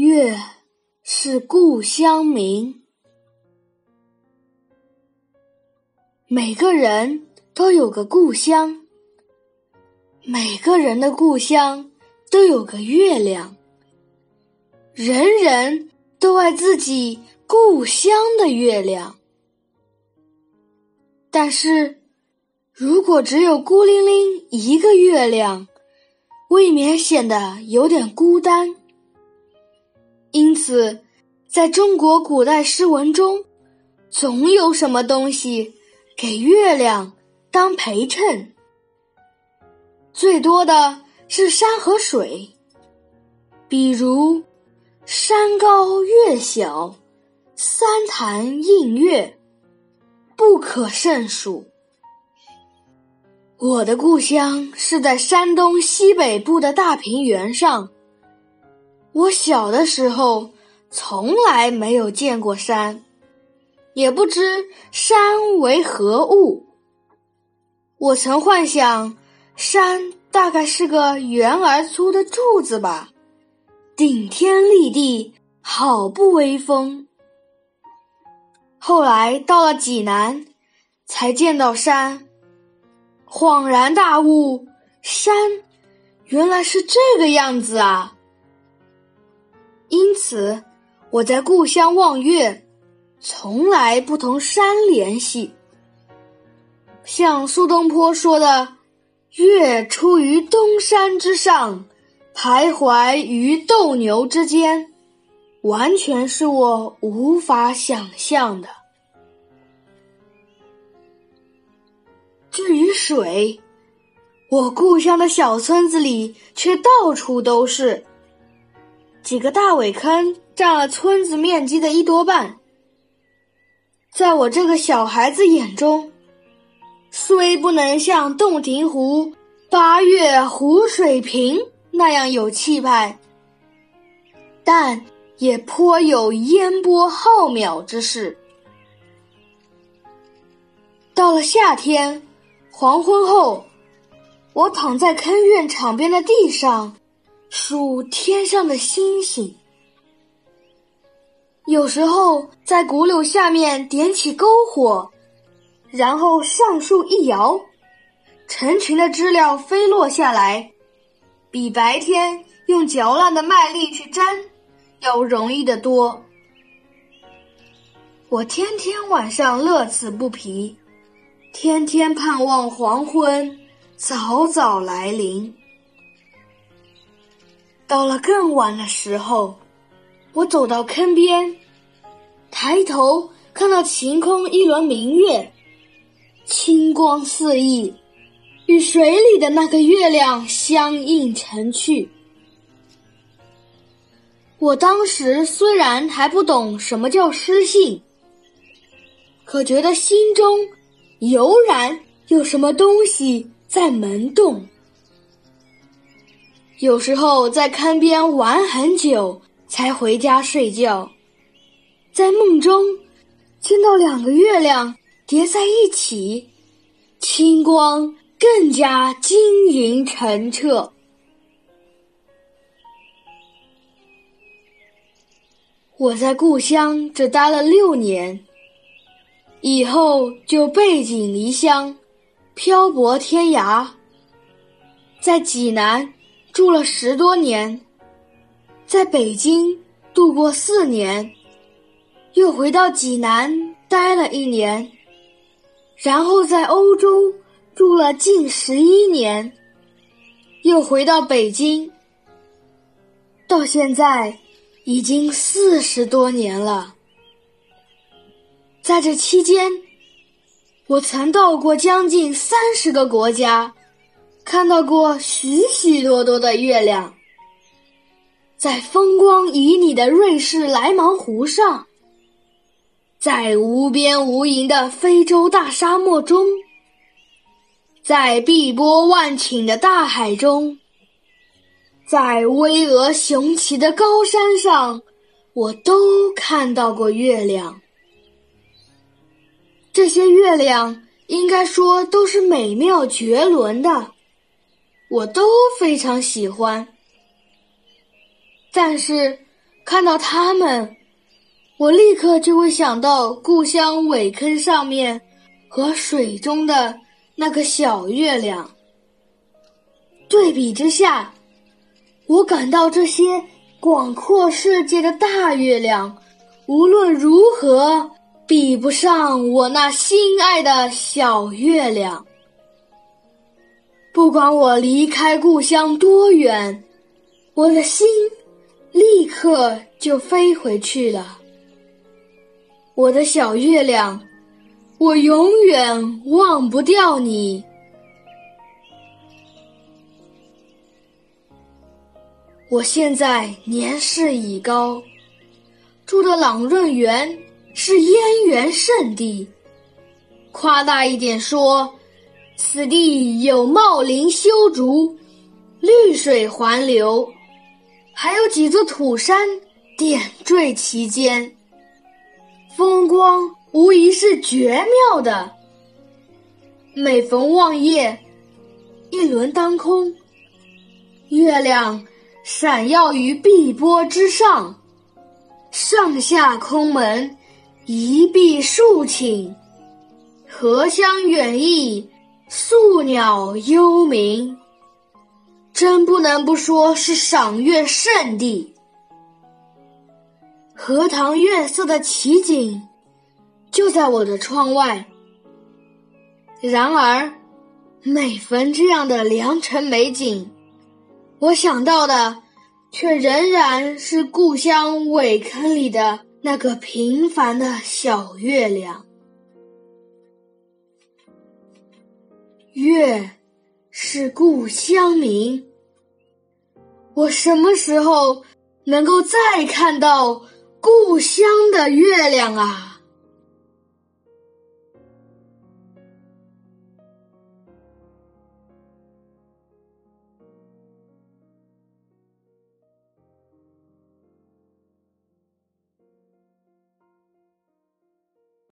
月是故乡明。每个人都有个故乡，每个人的故乡都有个月亮。人人都爱自己故乡的月亮，但是如果只有孤零零一个月亮，未免显得有点孤单。因此，在中国古代诗文中，总有什么东西给月亮当陪衬。最多的是山和水，比如“山高月小，三潭映月”，不可胜数。我的故乡是在山东西北部的大平原上。我小的时候从来没有见过山，也不知山为何物。我曾幻想，山大概是个圆而粗的柱子吧，顶天立地，好不威风。后来到了济南，才见到山，恍然大悟，山原来是这个样子啊！因此，我在故乡望月，从来不同山联系。像苏东坡说的：“月出于东山之上，徘徊于斗牛之间”，完全是我无法想象的。至于水，我故乡的小村子里却到处都是。几个大苇坑占了村子面积的一多半，在我这个小孩子眼中，虽不能像洞庭湖八月湖水平那样有气派，但也颇有烟波浩渺之势。到了夏天，黄昏后，我躺在坑院场边的地上。数天上的星星，有时候在古柳下面点起篝火，然后上树一摇，成群的知了飞落下来，比白天用嚼烂的麦粒去粘要容易得多。我天天晚上乐此不疲，天天盼望黄昏早早来临。到了更晚的时候，我走到坑边，抬头看到晴空一轮明月，清光四溢，与水里的那个月亮相映成趣。我当时虽然还不懂什么叫诗性，可觉得心中油然有什么东西在萌动。有时候在坑边玩很久，才回家睡觉。在梦中，见到两个月亮叠在一起，清光更加晶莹澄澈。我在故乡只待了六年，以后就背井离乡，漂泊天涯，在济南。住了十多年，在北京度过四年，又回到济南待了一年，然后在欧洲住了近十一年，又回到北京，到现在已经四十多年了。在这期间，我曾到过将近三十个国家。看到过许许多多的月亮，在风光旖旎的瑞士莱芒湖上，在无边无垠的非洲大沙漠中，在碧波万顷的大海中，在巍峨雄奇的高山上，我都看到过月亮。这些月亮应该说都是美妙绝伦的。我都非常喜欢，但是看到它们，我立刻就会想到故乡苇坑上面和水中的那个小月亮。对比之下，我感到这些广阔世界的大月亮，无论如何比不上我那心爱的小月亮。不管我离开故乡多远，我的心立刻就飞回去了。我的小月亮，我永远忘不掉你。我现在年事已高，住的朗润园是燕园圣地。夸大一点说，此地有茂林修竹，绿水环流，还有几座土山点缀其间，风光无疑是绝妙的。每逢望夜，一轮当空，月亮。闪耀于碧波之上，上下空门，一碧数顷，荷香远溢，宿鸟幽鸣，真不能不说是赏月圣地。荷塘月色的奇景就在我的窗外，然而每逢这样的良辰美景。我想到的，却仍然是故乡苇坑里的那个平凡的小月亮。月是故乡明。我什么时候能够再看到故乡的月亮啊？